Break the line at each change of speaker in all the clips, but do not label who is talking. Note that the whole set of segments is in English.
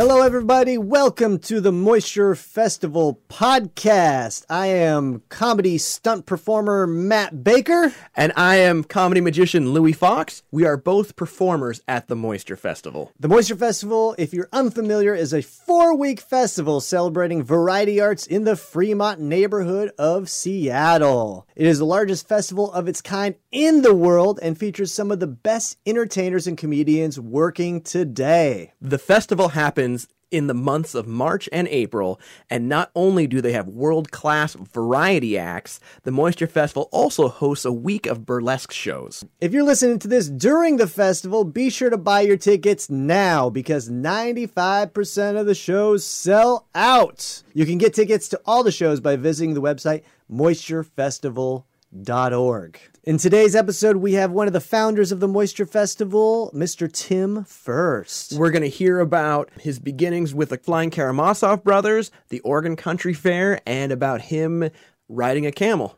Hello, everybody. Welcome to the Moisture Festival podcast. I am comedy stunt performer Matt Baker.
And I am comedy magician Louis Fox. We are both performers at the Moisture Festival.
The Moisture Festival, if you're unfamiliar, is a four week festival celebrating variety arts in the Fremont neighborhood of Seattle. It is the largest festival of its kind in the world and features some of the best entertainers and comedians working today.
The festival happens in the months of March and April, and not only do they have world class variety acts, the Moisture Festival also hosts a week of burlesque shows.
If you're listening to this during the festival, be sure to buy your tickets now because 95% of the shows sell out. You can get tickets to all the shows by visiting the website moisturefestival.org. In today's episode, we have one of the founders of the Moisture Festival, Mr. Tim Furst.
We're going to hear about his beginnings with the Flying Karamazov brothers, the Oregon Country Fair, and about him riding a camel.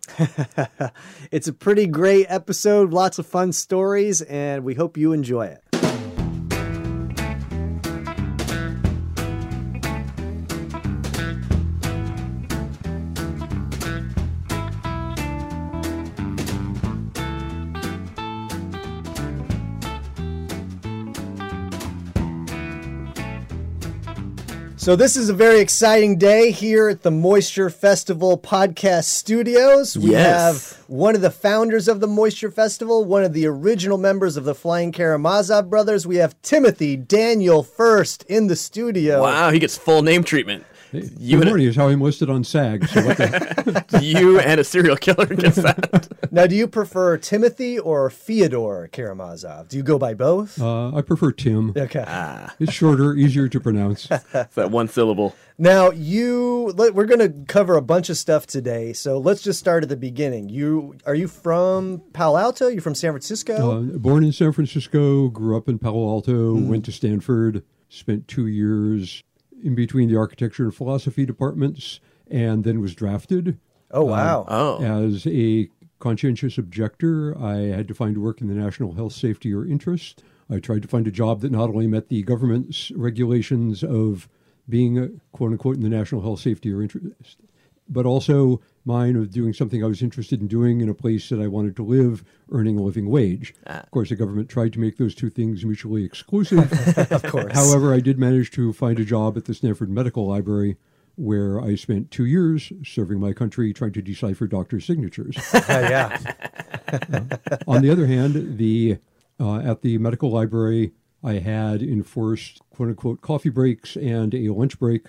it's a pretty great episode, lots of fun stories, and we hope you enjoy it. So, this is a very exciting day here at the Moisture Festival podcast studios. We
Yes.
have one of the founders of the Moisture Festival, one of the original members of the Flying Karamazov brothers. We have Timothy Daniel Furst in the studio.
Wow, he gets full name treatment. You
Good
and,
morning is how I'm listed on SAG. So what the,
a, you and a serial killer gets that.
Now, do you prefer Timothy or Fyodor Karamazov? Do you go by both?
uh, I prefer Tim.
okay.
It's shorter, easier to pronounce.
It's that one syllable.
Now, you let, we're going to cover a bunch of stuff today. So, let's just start at the beginning. You are you from Palo Alto? You're from San Francisco?
Uh, born in San Francisco, grew up in Palo Alto, went to Stanford, spent two years in between the architecture and philosophy departments, and then was drafted
oh, uh, wow.
Oh.
as a conscientious objector. I had to find work in the national health, safety, or interest. I tried to find a job that not only met the government's regulations of being, a, quote unquote, in the national health, safety, or interest, but also mine of doing something I was interested in doing in a place that I wanted to live, earning a living wage. Of course, the government tried to make those two things mutually exclusive.
of course.
However, I did manage to find a job at the Stanford Medical Library where I spent two years serving my country trying to decipher doctors' signatures.
yeah.
On the other hand, the uh, at the medical library, I had enforced quote unquote coffee breaks and a lunch break.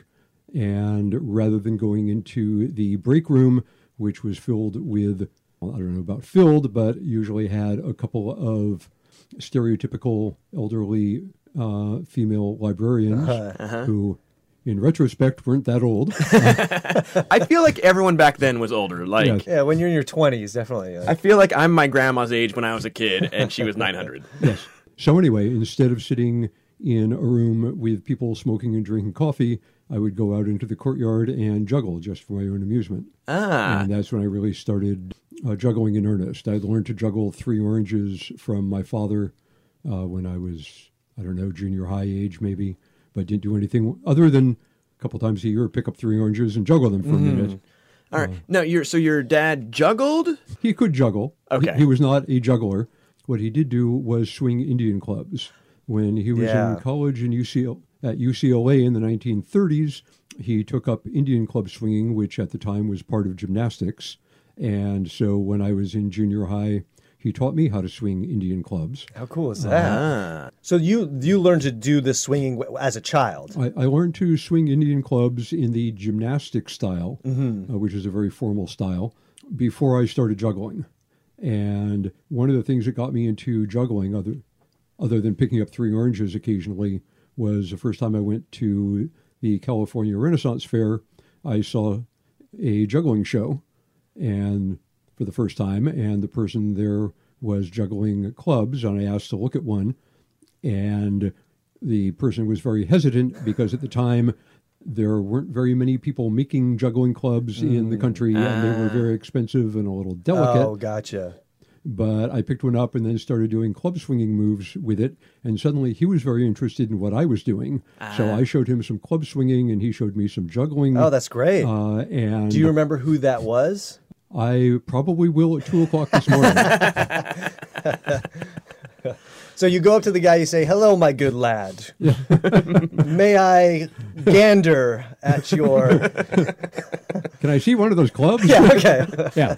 And rather than going into the break room, which was filled with, well, I don't know about filled, but usually had a couple of stereotypical elderly uh, female librarians who, in retrospect, weren't that old.
I feel like everyone back then was older. Like,
Yes.
Yeah, when you're in your 20s, definitely. uh,
I feel like I'm my grandma's age when I was a kid, and she was 900.
Yes. So anyway, instead of sitting in a room with people smoking and drinking coffee, I would go out into the courtyard and juggle just for my own amusement.
Ah,
And that's when I really started uh, juggling in earnest. I learned to juggle three oranges from my father uh, when I was, I don't know, junior high age maybe, but didn't do anything other than a couple times a year pick up three oranges and juggle them for a minute.
all right. No, you're so your dad juggled.
He could juggle. He-
Okay.
He, was not a juggler. What he did do was swing Indian clubs. When he was
Yeah.
in college in UCL, at UCLA in the 1930s, he took up Indian club swinging, which at the time was part of gymnastics. And so when I was in junior high, he taught me how to swing Indian clubs.
How cool is that?
Ah,
So you you learned to do this swinging as a child.
I, I learned to swing Indian clubs in the gymnastic style, uh, which is a very formal style, before I started juggling. And one of the things that got me into juggling, other other than picking up three oranges occasionally, was the first time I went to the California Renaissance Fair. I saw a juggling show, and for the first time, and the person there was juggling clubs, and I asked to look at one, and the person was very hesitant because at the time there weren't very many people making juggling clubs in the mm. country, and they were ah. very expensive and a little delicate
Oh, gotcha.
But I picked one up and then started doing club swinging moves with it. And suddenly he was very interested in what I was doing. So I showed him some club swinging and he showed me some juggling.
Oh, that's great.
uh, and
Do you remember who that was?
I probably will at two o'clock this morning.
So you go up to the guy, you say, "Hello, my good lad. May I gander at your?"
Can I see one of those clubs?
yeah. Okay.
yeah.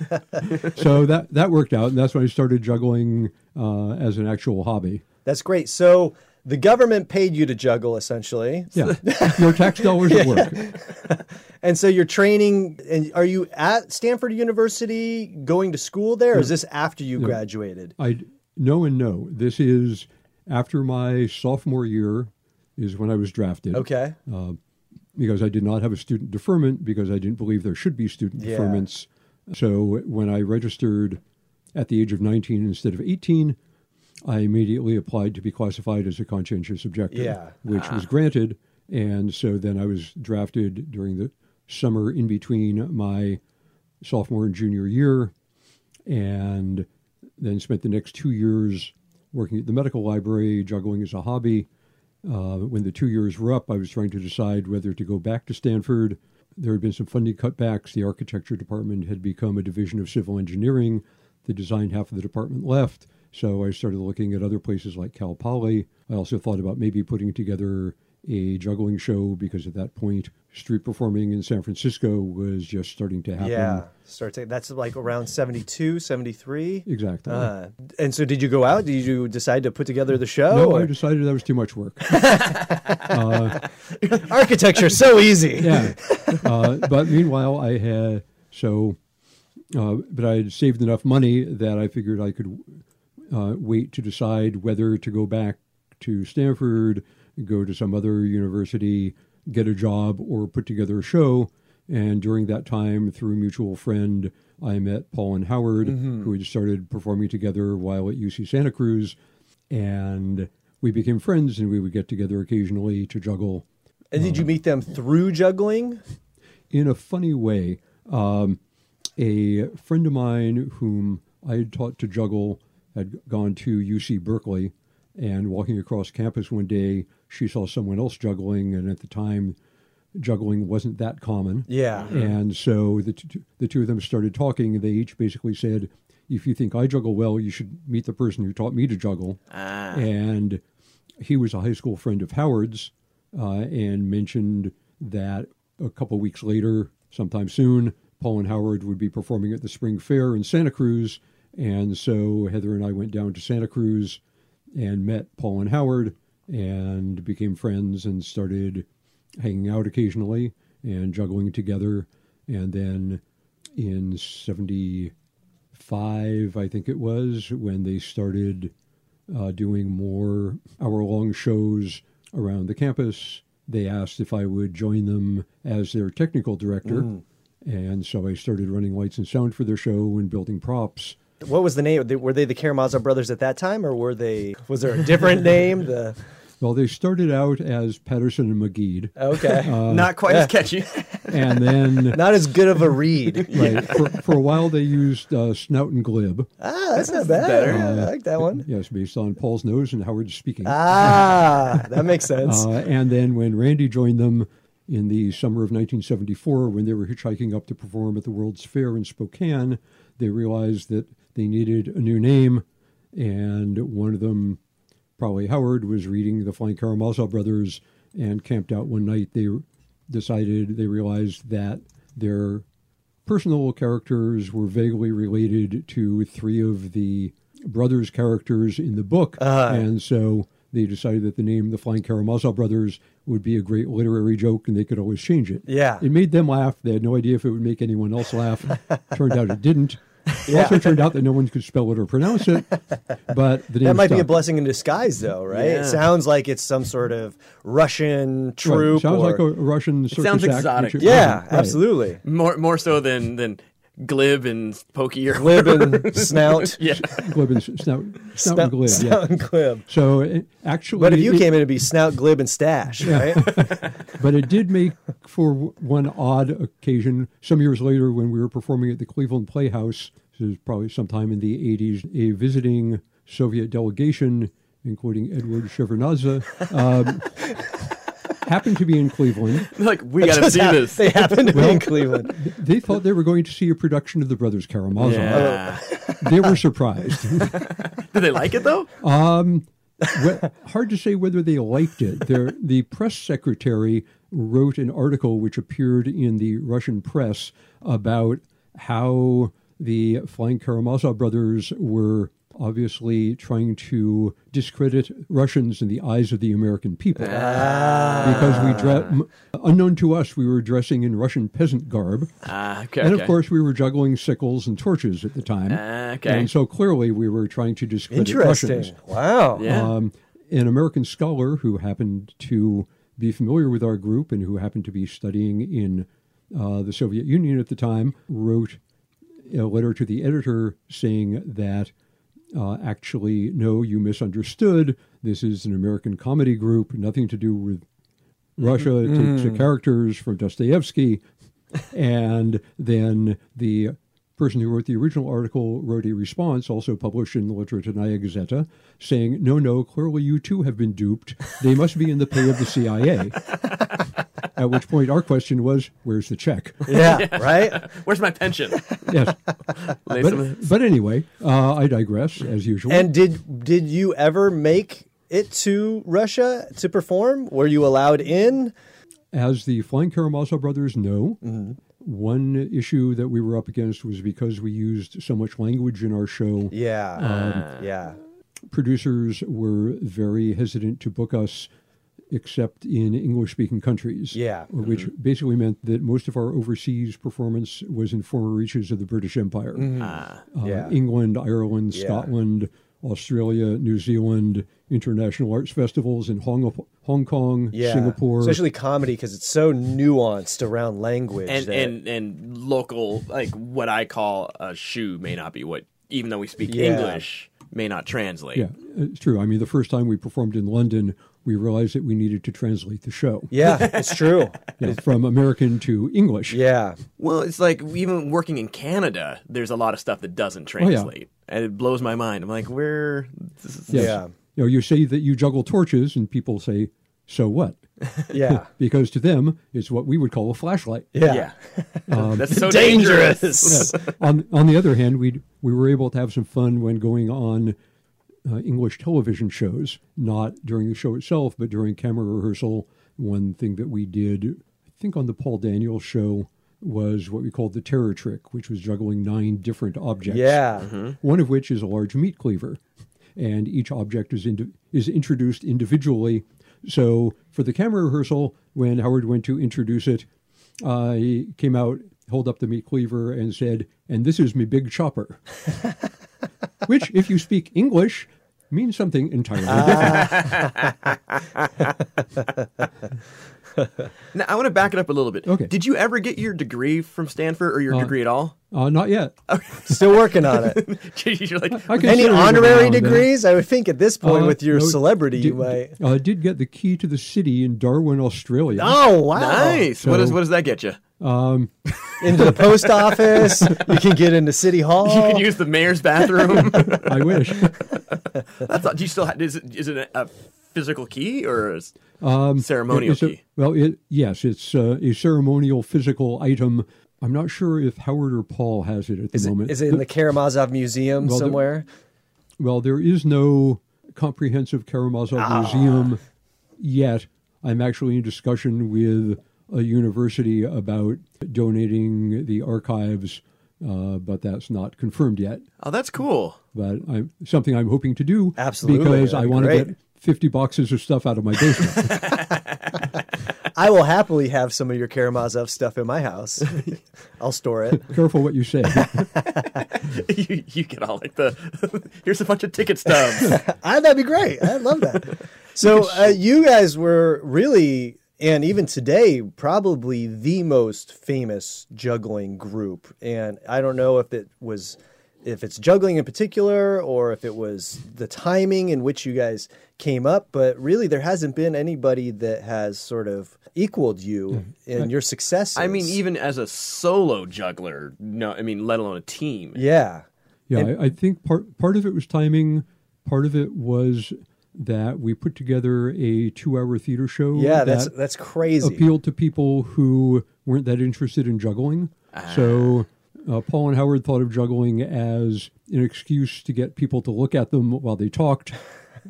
So that that worked out, and that's when I started juggling uh, as an actual hobby.
That's great. So the government paid you to juggle, essentially.
Yeah, your tax dollars at work.
And so you're training, and are you at Stanford University going to school there, or is this after you graduated?
I no and no. This is after my sophomore year is when I was drafted.
Okay.
Uh, because I did not have a student deferment because I didn't believe there should be student
Yeah.
deferments. So when I registered at the age of 19 instead of 18, I immediately applied to be classified as a conscientious objector,
Yeah.
which was ah. granted. And so then I was drafted during the summer in between my sophomore and junior year, and then spent the next two years working at the medical library, juggling as a hobby. Uh, when the two years were up, I was trying to decide whether to go back to Stanford. There had been some funding cutbacks. The architecture department had become a division of civil engineering. The design half of the department left. So I started looking at other places like Cal Poly. I also thought about maybe putting together a juggling show because at that point, street performing in San Francisco was just starting to happen.
Yeah. Start to, that's like around 72, 73.
Exactly.
Uh, and so did you go out? Did you decide to put together the show?
no,
or-
I decided that was too much work.
Architecture, so easy.
yeah. Uh, but meanwhile, I had so, uh, but I had saved enough money that I figured I could uh, wait to decide whether to go back to Stanford, go to some other university, get a job, or put together a show. And during that time, through a mutual friend, I met Paul and Howard, who had started performing together while at UC Santa Cruz. And we became friends, and we would get together occasionally to juggle
And did you meet them through juggling?
in a funny way. Um, a friend of mine whom I had taught to juggle had gone to UC Berkeley, and walking across campus one day, she saw someone else juggling, and at the time, juggling wasn't that common.
Yeah.
And so the t- the two of them started talking, and they each basically said, "If you think I juggle well, you should meet the person who taught me to juggle." Ah. And he was a high school friend of Howard's, uh, and mentioned that a couple weeks later, sometime soon, Paul and Howard would be performing at the Spring Fair in Santa Cruz. And so Heather and I went down to Santa Cruz and met Paul and Howard and became friends and started hanging out occasionally and juggling together. And then in 75, I think it was, when they started uh, doing more hour long shows around the campus, they asked if I would join them as their technical director. And so I started running lights and sound for their show and building props.
What was the name? Were they the Karamazov brothers at that time, or were they? Was there a different name? The
Well, they started out as Patterson and McGeed,
okay,
Not quite as catchy.
and then
not as good of a read.
right, for, for a while they used uh, Snout and Glib.
Ah, that's not bad.
better.
I like that one.
Yes, based on Paul's nose and Howard's speaking.
Ah, that makes sense.
Uh, and then when Randy joined them in the summer of 1974, when they were hitchhiking up to perform at the World's Fair in Spokane, they realized that they needed a new name. And one of them, probably Howard, was reading the Flying Karamazov Brothers and camped out one night. They decided, they realized that their personal characters were vaguely related to three of the brothers' characters in the book. Uh-huh. And so they decided that the name the Flying Karamazov Brothers would be a great literary joke and they could always change it.
Yeah.
It made them laugh. They had no idea if it would make anyone else laugh. Turned out it didn't. It also turned out that no one could spell it or pronounce it. But the name
that might be a blessing in disguise, though, right?
Yeah.
It sounds like it's some sort of Russian
Right.
troop.
Sounds
or,
like a Russian circus
sounds
act,
exotic.
which-
yeah,
right.
absolutely.
more more so than than glib and pokey or
Glib and snout.
yeah.
glib and snout, snout,
Snout,
and glib.
snout
yeah.
and glib.
So it, actually,
But if you
it-
came in, it'd be snout, glib, and stash, right?
but it did make for one odd occasion. Some years later, when we were performing at the Cleveland Playhouse, this is probably sometime in the 80s, a visiting Soviet delegation, including Edward Shevardnadze, um, happened to be in Cleveland.
like we got to see
hap-
this.
They happen to be in Cleveland.
They thought they were going to see a production of The Brothers Karamazov.
Yeah.
They were surprised.
Did they like it though?
Well, hard to say whether they liked it. Their, the press secretary wrote an article which appeared in the Russian press about how the Flying Karamazov brothers were obviously trying to discredit Russians in the eyes of the American people. Because we, dre- unknown to us, we were dressing in Russian peasant garb.
Ah, okay.
And
okay.
of course, we were juggling sickles and torches at the time.
Ah, okay.
And so clearly, we were trying to discredit
Interesting.
Russians.
Wow.
Yeah.
Um, an American scholar who happened to be familiar with our group and who happened to be studying in uh, the Soviet Union at the time wrote a letter to the editor saying that uh, actually, no, you misunderstood. This is an American comedy group, nothing to do with Russia. It takes the characters from Dostoevsky. and then the person who wrote the original article wrote a response, also published in the Literaturnaya Gazeta, saying, No, no, clearly you too have been duped. They must be in the pay of the CIA. At which point our question was, Where's the check?
Yeah, right?
Where's my pension?
yes. But, but anyway, uh, I digress, as usual.
And did did you ever make it to Russia to perform? Were you allowed in?
As the Flying Karamazov brothers know,
Mm-hmm.
one issue that we were up against was because we used so much language in our show,
Yeah. yeah.
producers were very hesitant to book us except in English speaking countries.
Yeah.
Which mm-hmm. basically meant that most of our overseas performance was in former reaches of the British Empire. Mm-hmm. Ah. Uh,
Yeah.
England, Ireland,
Yeah.
Scotland, Australia, New Zealand, international arts festivals in Hong, Hong Kong,
Yeah.
Singapore.
Especially comedy because it's so nuanced around language.
and
that-
and and local like what I call a shoe may not be what even though we speak
Yeah.
English may not translate.
Yeah, it's true. I mean, the first time we performed in London, we realized that we needed to translate the show
yeah, it's true.
you know, from American to English.
Yeah.
Well, it's like even working in Canada, there's a lot of stuff that doesn't
Oh, yeah.
translate, and it blows my mind. I'm like, where? This
Yes.
Yeah.
You know, you say that you juggle torches, and people say, "So what?"
Yeah.
Because to them, it's what we would call a flashlight.
Yeah.
yeah,
Um,
that's so dangerous.
Dangerous.
on on the other hand, we we were able to have some fun when going on uh, English television shows, not during the show itself, but during camera rehearsal. One thing that we did, I think, on the Paul Daniels show was what we called the terror trick, which was juggling nine different objects.
Yeah.
One of which is a large meat cleaver, and each object is indi- is introduced individually. So for the camera rehearsal, when Howard went to introduce it, uh, he came out, held up the meat cleaver, and said, "And this is me big chopper," which, if you speak English, means something entirely different.
Now I want to back it up a little bit.
Okay.
Did you ever get your degree from Stanford or your degree at all?
Uh, not yet.
Still working on it.
You're like,
I consider
Any honorary
now and then.
degrees? I would think at this point
Uh,
with your
no,
celebrity,
did,
you might.
Uh, did get the key to the city in Darwin, Australia.
Oh wow!
nice. what does what does that get you?
Into the post office, you can get into city hall.
You can use the mayor's bathroom.
I wish.
That's all, do you still have, is it, is it a, a physical key or is
Um,
ceremonial
it's a-
key?
well, it, yes, it's uh, a ceremonial physical item. I'm not sure if Howard or Paul has it at the
Is
moment.
is it in the Karamazov Museum
Well, the-
somewhere?
well, there is no comprehensive Karamazov
Ah.
museum yet. I'm actually in discussion with a university about donating the archives, uh, but that's not confirmed yet.
Oh, that's cool.
But I'm, something I'm hoping to do
Absolutely,
because I
that'd be
want to get 50 boxes of stuff out of my basement.
I will happily have some of your Karamazov stuff in my house. I'll store it.
Careful what you say.
you, you get all like the here's a bunch of ticket stubs.
Ah, that'd be great. I'd love that. So uh, you guys were really and even today, probably the most famous juggling group. And I don't know if it was, if it's juggling in particular, or if it was the timing in which you guys came up. But really, there hasn't been anybody that has sort of equaled you hmm. in your success.
I mean, even as a solo juggler, no, I mean, let alone a team.
yeah,
Yeah, I, I think part part of it was timing. Part of it was that we put together a two-hour theater show.
yeah,
that
that's that's crazy.
appealed to people who weren't that interested in juggling. So uh, Paul and Howard thought of juggling as an excuse to get people to look at them while they talked.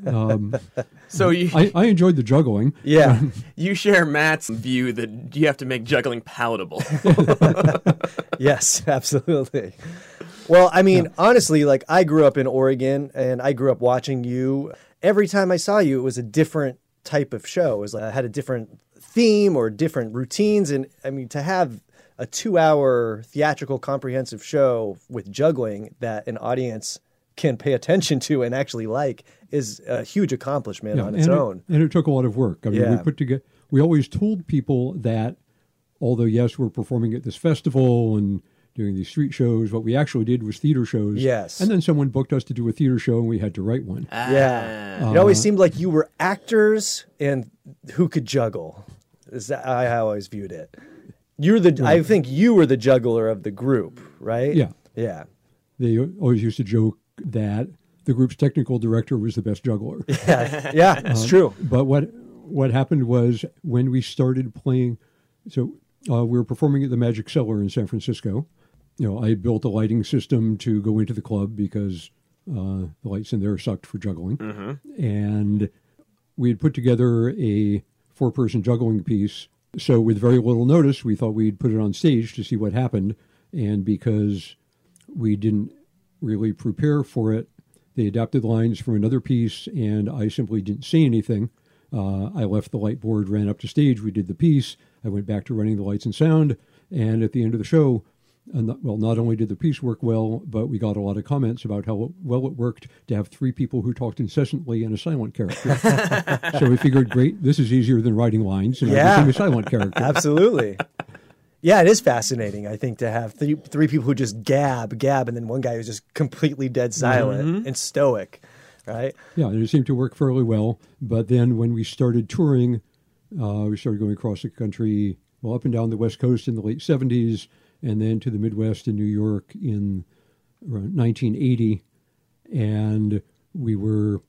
Um,
So you
I, I enjoyed the juggling.
Yeah,
you share Matt's view that you have to make juggling palatable.
yes, absolutely. Well, I mean, honestly, like I grew up in Oregon and I grew up watching you. Every time I saw you, it was a different type of show. It was like, I had a different theme or different routines. And I mean, to have a two hour theatrical comprehensive show with juggling that an audience can pay attention to and actually like is a huge accomplishment on its
and
own.
It, and it took a lot of work. I mean,
Yeah.
we put together. We always told people that, although yes, we're performing at this festival and doing these street shows, what we actually did was theater shows.
Yes.
And then someone booked us to do a theater show, and we had to write one.
Yeah.
Ah.
it always seemed like you were actors and who could juggle. Is that how I always viewed it. You're the I think you were the juggler of the group, right?
Yeah.
Yeah.
They always used to joke that the group's technical director was the best juggler.
Yeah. Yeah, it's true.
But what what happened was when we started playing, so uh, we were performing at the Magic Cellar in San Francisco. You know, I had built a lighting system to go into the club because uh, the lights in there sucked for juggling, and we had put together a four-person juggling piece. So with very little notice, we thought we'd put it on stage to see what happened, and because we didn't really prepare for it. They adapted lines from another piece, and I simply didn't say anything. Uh, I left the light board, ran up to stage. We did the piece. I went back to running the lights and sound. And at the end of the show, uh, not, well, not only did the piece work well, but we got a lot of comments about how well it worked to have three people who talked incessantly and a silent character. so we figured, great, this is easier than writing lines, and
Yeah.
I became a silent character.
Absolutely. Yeah, it is fascinating, I think, to have three, three people who just gab, gab, and then one guy who's just completely dead silent and stoic, right?
Yeah, and it seemed to work fairly well. But then when we started touring, uh, we started going across the country, well, up and down the West Coast in the late 70s, and then to the Midwest in New York in around 1980. And we were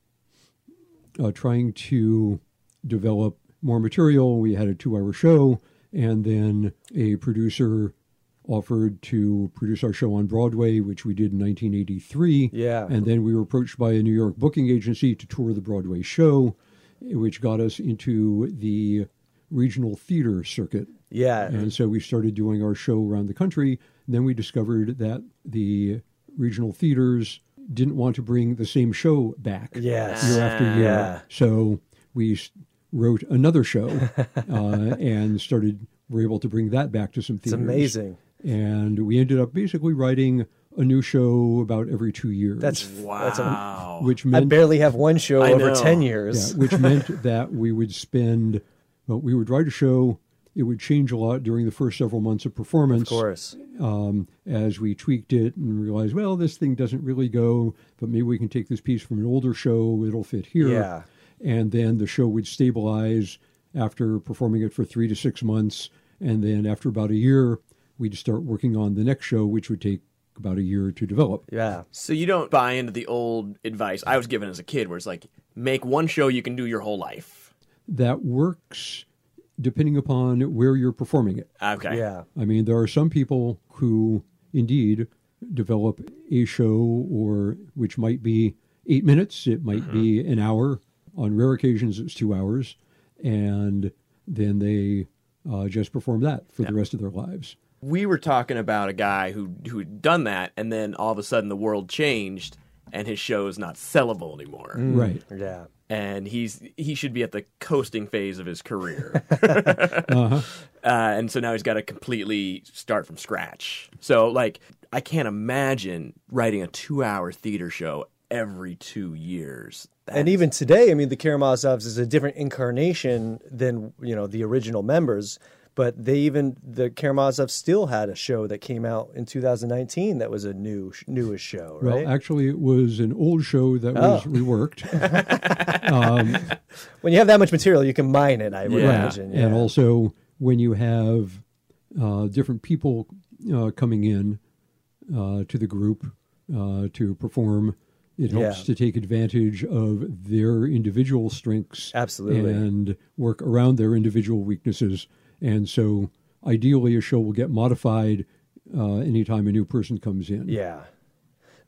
uh, trying to develop more material. We had a two hour show, and then a producer offered to produce our show on Broadway, which we did in 1983.
Yeah.
And then we were approached by a New York booking agency to tour the Broadway show, which got us into the regional theater circuit.
Yeah.
And so we started doing our show around the country. And then we discovered that the regional theaters didn't want to bring the same show back
Yes.
year after year.
Yeah.
So we wrote another show uh, and started, were able to bring that back to some
It's
theaters.
amazing.
And we ended up basically writing a new show about every two years.
That's wow. That's a,
Wow.
which
I barely have one show
I
over
know.
10
yeah,
years.
which meant that we would spend, well, we would write a show. It would change a lot during the first several months of performance.
Of course.
Um, as we tweaked it and realized, well, this thing doesn't really go, but maybe we can take this piece from an older show. It'll fit here.
Yeah.
And then the show would stabilize after performing it for three to six months. And then after about a year, we'd start working on the next show, which would take about a year to develop.
Yeah.
So you don't buy into the old advice I was given as a kid, where it's like, make one show you can do your whole life.
That works depending upon where you're performing it.
Okay.
Yeah.
I mean, there are some people who indeed develop a show or which might be eight minutes, it might be an hour. On rare occasions, it's two hours, and then they uh, just perform that for the rest of their lives.
We were talking about a guy who who had done that, and then all of a sudden the world changed, and his show is not sellable anymore.
Right.
Yeah.
and he's he should be at the coasting phase of his career.
Uh-huh.
uh, and so now he's got to completely start from scratch. So like I can't imagine writing a 2-hour theater show every two years. That
and even today, I mean, the Karamazovs is a different incarnation than you know the original members. But they even the Karamazov still had a show that came out in 2019 that was a new newest show,
Well, actually, it was an old show that was
Oh.
reworked.
when you have that much material, you can mine it. I would
Yeah.
imagine.
And also, when you have uh, different people uh, coming in uh, to the group uh, to perform, it helps
Yeah.
to take advantage of their individual strengths
Absolutely.
and work around their individual weaknesses. And so, ideally, a show will get modified uh, anytime a new person comes in.
Yeah.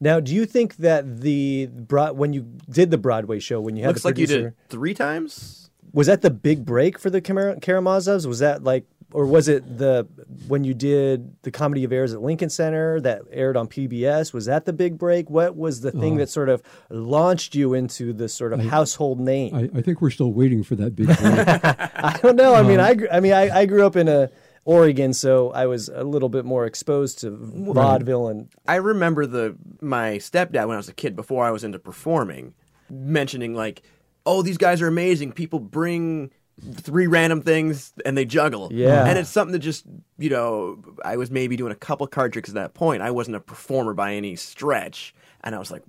Now, do you think that the broad when you did the Broadway show when you had
looks
the
like you
producer,
did three times.
was that the big break for the Karamazovs? Was that like, or was it the when you did the Comedy of Errors at Lincoln Center that aired on PBS? Was that the big break? What was the thing uh, that sort of launched you into the sort of household name? I,
I, I think we're still waiting for that big break.
I don't know. I mean, um, I I mean, I, I grew up in a Oregon, so I was a little bit more exposed to vaudeville and
I remember the my stepdad when I was a kid before I was into performing mentioning like, "Oh, these guys are amazing. People bring three random things and they juggle."
Yeah.
And it's something that just, you know, I was maybe doing a couple card tricks at that point. I wasn't a performer by any stretch, and I was like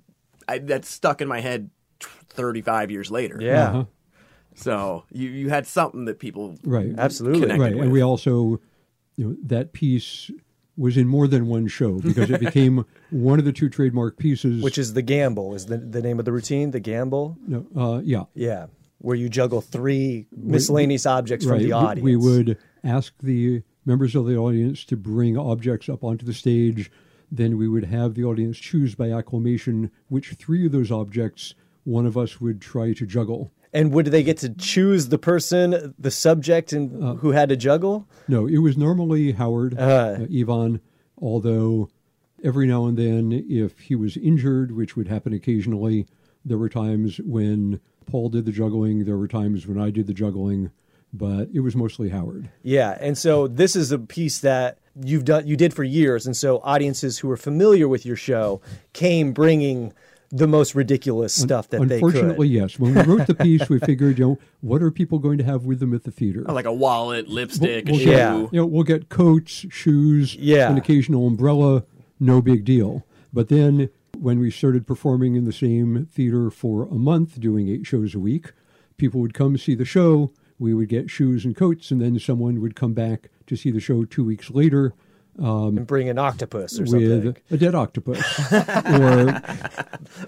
I that stuck in my head 35 years later.
yeah.
Uh-huh.
So, you you had something that people
Right.
Absolutely.
right
with.
and we also you know that piece was in more than one show because it became one of the two trademark pieces
Which is the gamble? Is the the name of the routine? The gamble?
no, uh, yeah
Yeah, where you juggle three miscellaneous objects from
right
the audience.
we would ask the members of the audience to bring objects up onto the stage then we would have the audience choose by acclamation which three of those objects one of us would try to juggle
And would they get to choose the person, the subject, and
Uh,
who had to juggle?
No, it was normally Howard,
Uh.
uh, Ivan, although every now and then, if he was injured, which would happen occasionally, there were times when Paul did the juggling, there were times when I did the juggling, but it was mostly Howard.
Yeah, and so this is a piece that you've done, you did for years, and so audiences who are familiar with your show came bringing the most ridiculous stuff that they could.
Unfortunately, yes. When we wrote the piece, we figured, you know, what are people going to have with them at the theater?
like a wallet, lipstick,
We'll
a shoe.
get,
Yeah.
you know, we'll get coats, shoes,
Yeah.
an occasional umbrella, no big deal. But then when we started performing in the same theater for a month, doing eight shows a week, people would come see the show. We would get shoes and coats, and then someone would come back to see the show two weeks later
and bring an octopus or something,
with a dead octopus or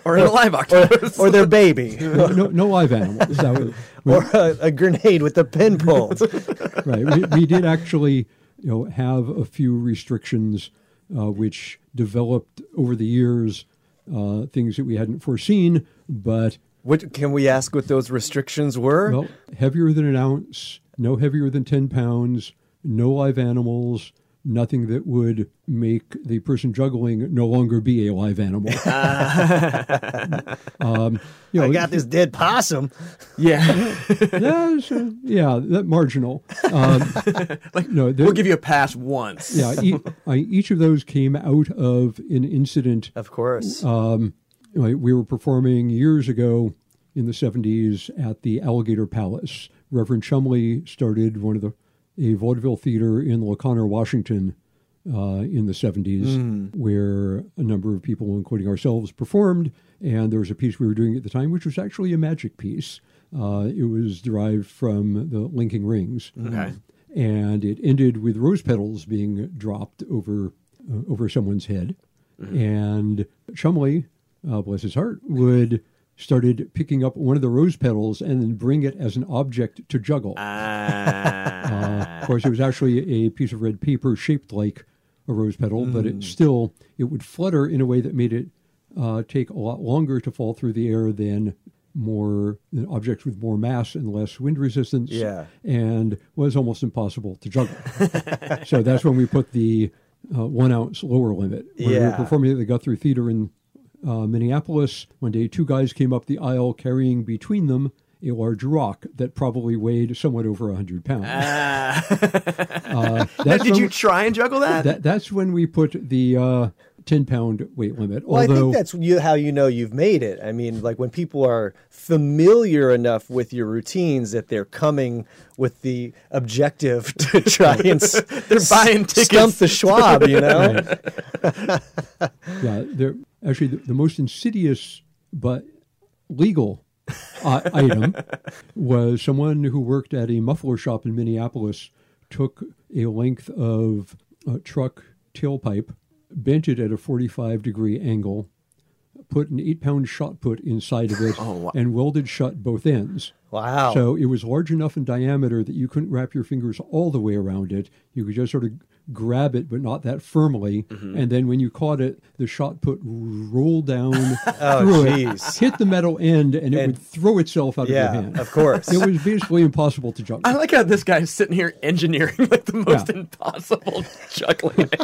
or in a live octopus.
or their baby,
no, no, no live animals. That was,
or a, a grenade with a pin pulled.
right. We, we did actually, you know, have a few restrictions uh, which developed over the years, uh, things that we hadn't foreseen, but
what can we ask? What those restrictions were?
well, heavier than an ounce, no heavier than ten pounds, no live animals. Nothing that would make the person juggling no longer be a live animal. um, you know,
I got this dead possum.
yeah.
that's, uh, yeah, that marginal. Um,
like,
no, there-
we'll give you a pass once.
yeah, e- I, each of those came out of an incident.
Of course.
Um, we were performing years ago in the 70s at the Alligator Palace. Reverend Chumley started one of the a vaudeville theater in LaConner, Washington, uh, in the 70s, where a number of people, including ourselves, performed. And there was a piece we were doing at the time, which was actually a magic piece. Uh, it was derived from the linking rings
Okay.
and it ended with rose petals being dropped over uh, over someone's head. And Chumley, uh, bless his heart, would started picking up one of the rose petals and then bring it as an object to juggle.
Ah.
of course, it was actually a piece of red paper shaped like a rose petal, but it still it would flutter in a way that made it uh, take a lot longer to fall through the air than more than objects with more mass and less wind resistance.
Yeah.
and was almost impossible to juggle. so that's when we put the uh, one ounce lower limit. When we were
Yeah.
performing at the Guthrie Theater in uh, Minneapolis, one day two guys came up the aisle carrying between them a large rock that probably weighed somewhat over 100 pounds. Uh,
Now,
that's
did
when
you try and juggle that?
that, that's when we put the uh, 10 pound weight limit.
Well, I think that's you, how you know you've made it. I mean, like when people are familiar enough with your routines that they're coming with the objective to try and
They're buying tickets.
stump the Schwab, you know?
yeah, they're actually the, the most insidious but legal uh, item was someone who worked at a muffler shop in Minneapolis took a length of uh, truck tailpipe, bent it at a 45 degree angle, put an eight pound shot put inside of it, oh, and welded shut both ends.
Wow.
So it was large enough in diameter that you couldn't wrap your fingers all the way around it. You could just sort of grab it, but not that firmly.
Mm-hmm.
And then when you caught it, the shot put rolled down
Oh,
through it, hit the metal end, and it would throw itself out
Yeah,
of your hand.
of course.
It was basically impossible to juggle.
I like how this guy is sitting here engineering like the most
Yeah.
impossible juggling.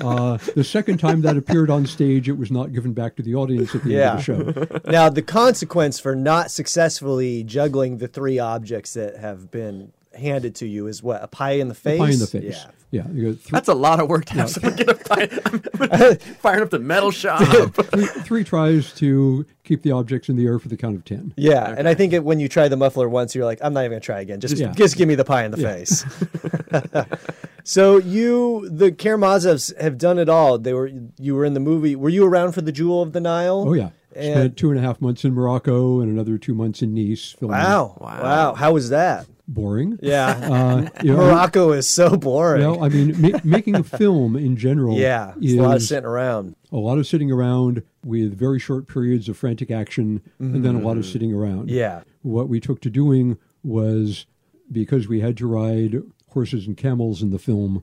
Uh, the second time that appeared on stage, it was not given back to the audience at the
Yeah.
end of the show.
now, the consequence for not successfully juggling the three objects that have been handed to you is what? A pie in the face?
Pie in the face.
Yeah.
Yeah, you got three,
That's a lot of work to have someone get a fire, firing up the metal shop.
three, three tries to keep the objects in the air for the count of ten.
Yeah, and I think it, when you try the muffler once, you're like, I'm not even gonna try again. Just,
Yeah.
just give me the pie in the face. so you, the Karamazovs, have done it all. They were, you were in the movie. Were you around for the Jewel of the Nile?
Oh yeah,
And-
spent two and a half months in Morocco and another two months in Nice. Filming.
Wow.
Wow.
wow, How was that?
Boring.
Yeah,
Uh, you know,
Morocco is so boring.
Well, I mean, ma- making a film in general
yeah,
is
a lot of sitting around.
a lot of sitting around with very short periods of frantic action, and then a lot of sitting around.
Mm. Yeah.
What we took to doing was because we had to ride horses and camels in the film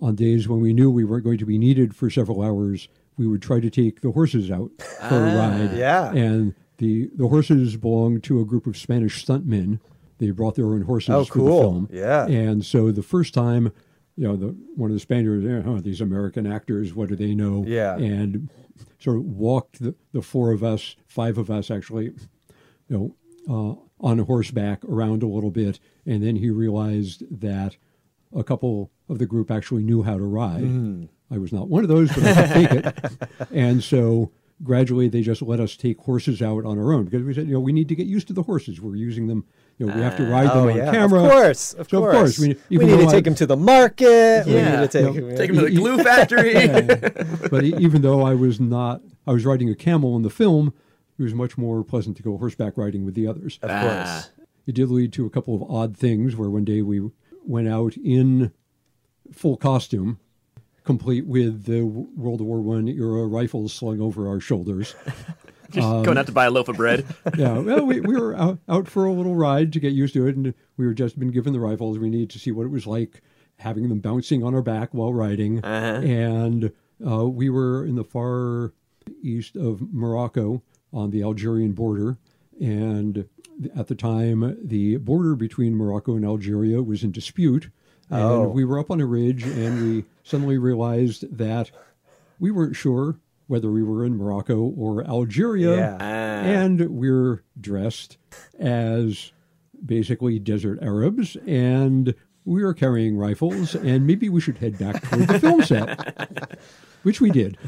on days when we knew we weren't going to be needed for several hours, we would try to take the horses out for a ride.
Ah, yeah.
And the, the horses belonged to a group of Spanish stuntmen. They brought their own horses
Oh,
for the film.
Yeah.
And so the first time, you know, the one of the Spaniards, huh, these American actors, what do they know?
Yeah.
And sort of walked the, the four of us, five of us actually, you know, uh, on horseback around a little bit, and then he realized that a couple of the group actually knew how to ride.
Mm-hmm.
I was not one of those, but I could take it. And so gradually they just let us take horses out on our own because we said, you know, we need to get used to the horses. We're using them, you know, we have to ride them
Oh
on
yeah,
camera.
of course, of
So, of
course.
course, we-
we, need to
I-
take them to the market. We need to take
No,
him.
Take him to the glue factory.
but e- even though I was not, I was riding a camel in the film, it was much more pleasant to go horseback riding with the others.
Of
Ah.
course.
It did lead to a couple of odd things where one day we went out in full costume, complete with the World War One era rifles slung over our shoulders.
Just going out to buy a loaf of bread.
yeah, well, we, we were out, out for a little ride to get used to it, and we were just been given the rifles. We needed to see what it was like having them bouncing on our back while riding. And uh, we were in the far east of Morocco on the Algerian border, and at the time, the border between Morocco and Algeria was in dispute. And
Oh.
we were up on a ridge, and we suddenly realized that we weren't sure whether we were in Morocco or Algeria.
Yeah. Ah.
And we're dressed as basically desert Arabs, and we are carrying rifles, and maybe we should head back toward the film set, which we did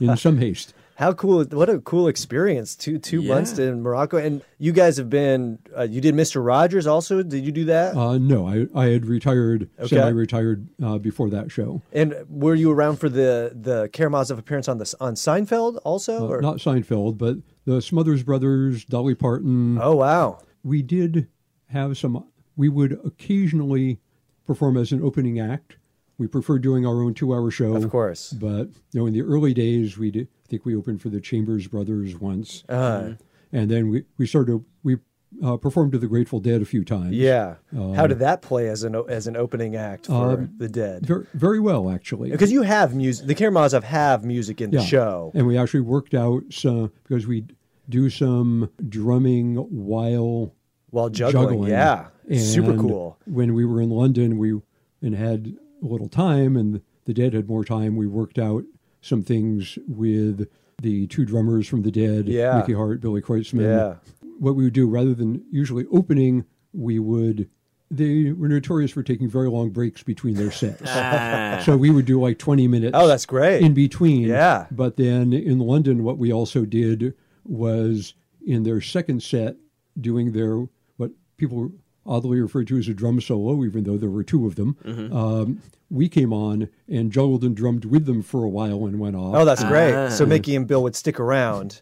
in some haste.
How cool! What a cool experience. Two two
Yeah.
months in Morocco, and you guys have been. Uh, you did Mister Rogers also. Did you do that?
Uh, no, I, I had retired,
Okay.
semi-retired uh, before that show.
and were you around for the the Karamazov appearance on the on Seinfeld also?
Uh,
or?
not Seinfeld, but the Smothers Brothers, Dolly Parton.
oh wow!
we did have some we would occasionally perform as an opening act we prefer doing our own two hour show
Of course.
but you know in the early days we did i think we opened for the chambers brothers once
Uh,
and then we we started we uh, performed to the grateful dead a few times
yeah.
Um,
How did that play as an as an opening act for the Dead?
very, very well actually
Because you have music. The Karamazov have music in the show.
and we actually worked out some because we do some drumming while
While juggling, yeah, super cool.
When we were in London, we and had little time, and the Dead had more time. We worked out some things with the two drummers from the Dead,
Yeah.
Mickey Hart, Billy Kreutzmann.
Yeah.
What we would do, rather than usually opening, we would they were notorious for taking very long breaks between their sets.
Ah.
so we would do like 20 minutes
Oh, that's great.
in between.
Yeah.
But then in London, what we also did was in their second set, doing their what people oddly referred to as a drum solo, even though there were two of them.
Mm-hmm.
Um, we came on and juggled and drummed with them for a while and went off.
Oh, that's great.
Ah.
So Mickey and Bill would stick around,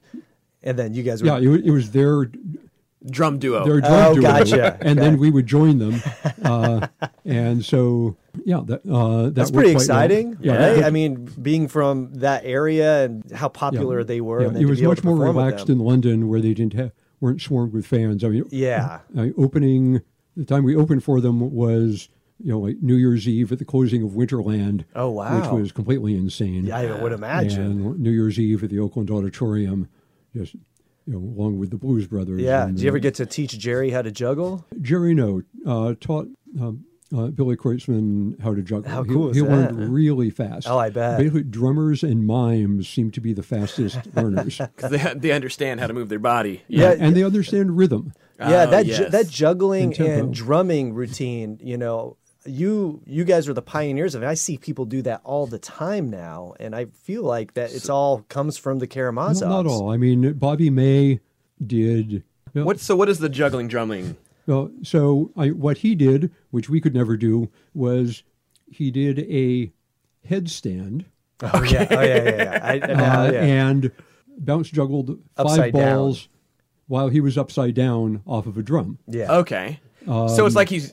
and then you guys would.
yeah, it, it was their
Drum duo.
their drum
Oh,
duo,
gotcha.
and then we would join them, uh, and so yeah, that uh, that
That's pretty
quite well.
exciting,
Yeah,
right?
that-
I mean, being from that area and how popular
yeah.
they were,
Yeah,
and then
it was much more relaxed in London, where they didn't have weren't swarmed with fans. I mean,
Yeah.
I mean, opening the time we opened for them was you know like New Year's Eve at the closing of Winterland.
Oh, wow.
which was completely insane.
Yeah, I would imagine.
And New Year's Eve at the Oakland Auditorium, just you know, along with the Blues Brothers.
Yeah.
and,
Did you ever get to teach Jerry how to juggle?
Jerry No uh, taught um, uh, Billy Kreutzmann how to juggle.
How
He-
cool is
he,
that?
learned really fast.
Oh, I bet.
Basically, drummers and mimes seem to be the fastest learners.
'Cause they, they understand how to move their body.
Yeah.
and they understand rhythm.
Yeah,
Oh,
that ju- that juggling
And
and drumming routine, you know, you you guys are the pioneers of it. I see people do that all the time now, and I feel like that it's all comes from the Karamazovs.
Not, not all. I mean, Bobby May did. well,
What? So what is the juggling drumming?
Well, so I, what he did, which we could never do, was he did a headstand
Oh yeah, oh yeah, yeah. yeah. I,
uh,
yeah.
and bounce juggled five
Upside down.
Balls while he was upside down off of a drum.
yeah.
Okay. so it's like he's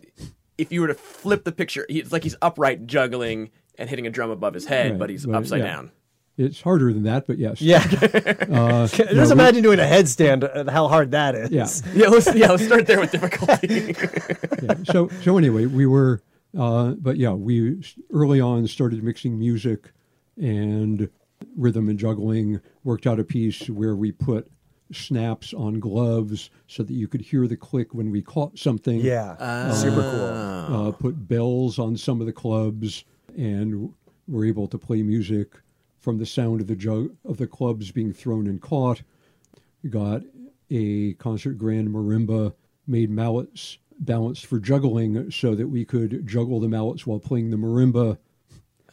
if you were to flip the picture, he- it's like he's upright juggling and hitting a drum above his head,
Right,
but he's
but,
upside
yeah.
down.
It's harder than that, but yes.
Yeah.
Uh,
Just
no,
imagine doing a headstand. uh, How hard that is.
Yeah.
Yeah, let's yeah, let's start there with difficulty.
yeah. So so anyway, we were, uh, but yeah, we early on started mixing music and rhythm and juggling. Worked out a piece where we put snaps on gloves so that you could hear the click when we caught something.
Yeah. Uh, Super cool.
Uh, put bells on some of the clubs, and were able to play music from the sound of the jug of the clubs being thrown and caught. We got a concert grand marimba, made mallets balanced for juggling so that we could juggle the mallets while playing the marimba.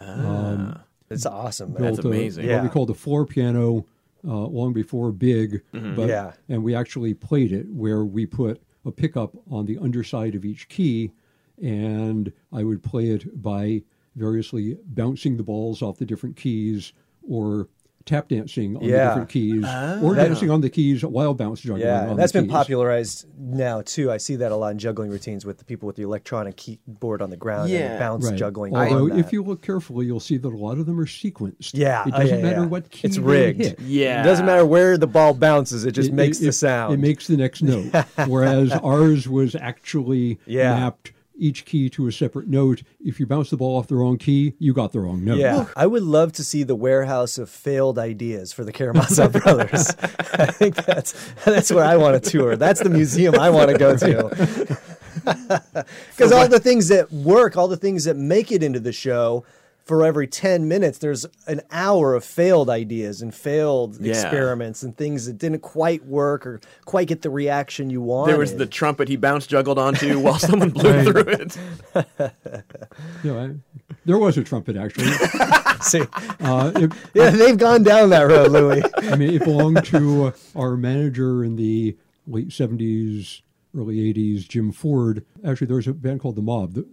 Ah.
Um, it's awesome.
That's
Built a-
amazing.
What
Yeah.
we called the floor piano uh, long before Big, but
Yeah.
and we actually played it where we put a pickup on the underside of each key, and I would play it by variously bouncing the balls off the different keys or tap dancing on the different keys ah. or dancing on the keys while bounce juggling.
Yeah,
on
that's
the
been
keys.
popularized now too. I see that a lot in juggling routines with the people with the electronic keyboard on the ground
Yeah.
and bounce
Right.
juggling.
Although, if you look carefully, you'll see that a lot of them are sequenced.
Yeah,
it
oh,
doesn't
yeah,
matter
yeah.
what key
It's
they
rigged.
hit.
Yeah.
It doesn't matter where the ball bounces; it just
It-
makes
it-
the
it-
sound.
It makes the next note. Whereas ours was actually
Yeah.
mapped each key to a separate note. If you bounce the ball off the wrong key, you got the wrong note.
Yeah, I would love to see the warehouse of failed ideas for the Karamazov brothers. I think that's that's where I want to tour. That's the museum I want to go to. Because all the things that work, all the things that make it into the show, for every 10 minutes, there's an hour of failed ideas and failed
Yeah.
experiments and things that didn't quite work or quite get the reaction you wanted.
There was the trumpet he bounce juggled onto while someone blew through it.
You know, I- there was a trumpet actually.
See,
Uh, it,
yeah, they've gone down that road, Louis.
I mean, it belonged to uh, our manager in the late 70s, early 80s, Jim Ford. Actually, there was a band called The Mob. The-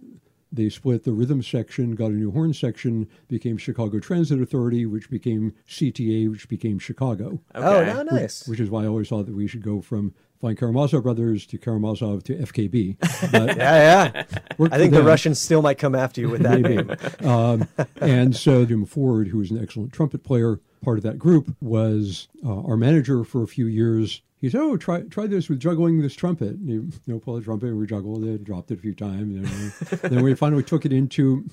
They split the rhythm section, got a new horn section, became Chicago Transit Authority, which became CTA, which became Chicago.
Oh,
Okay.
no, nice.
Which is why I always thought that we should go from Flying Karamazov Brothers to Karamazov to FKB. But
Yeah, yeah. I
for
think the. Russians still might come after you with that name.
um, and so Jim Ford, who was an excellent trumpet player, part of that group, was uh, our manager for a few years. He said, "Oh, try try this with juggling this trumpet." And he, you know, pulled the trumpet, and we juggled it, dropped it a few times. And then, then we finally took it into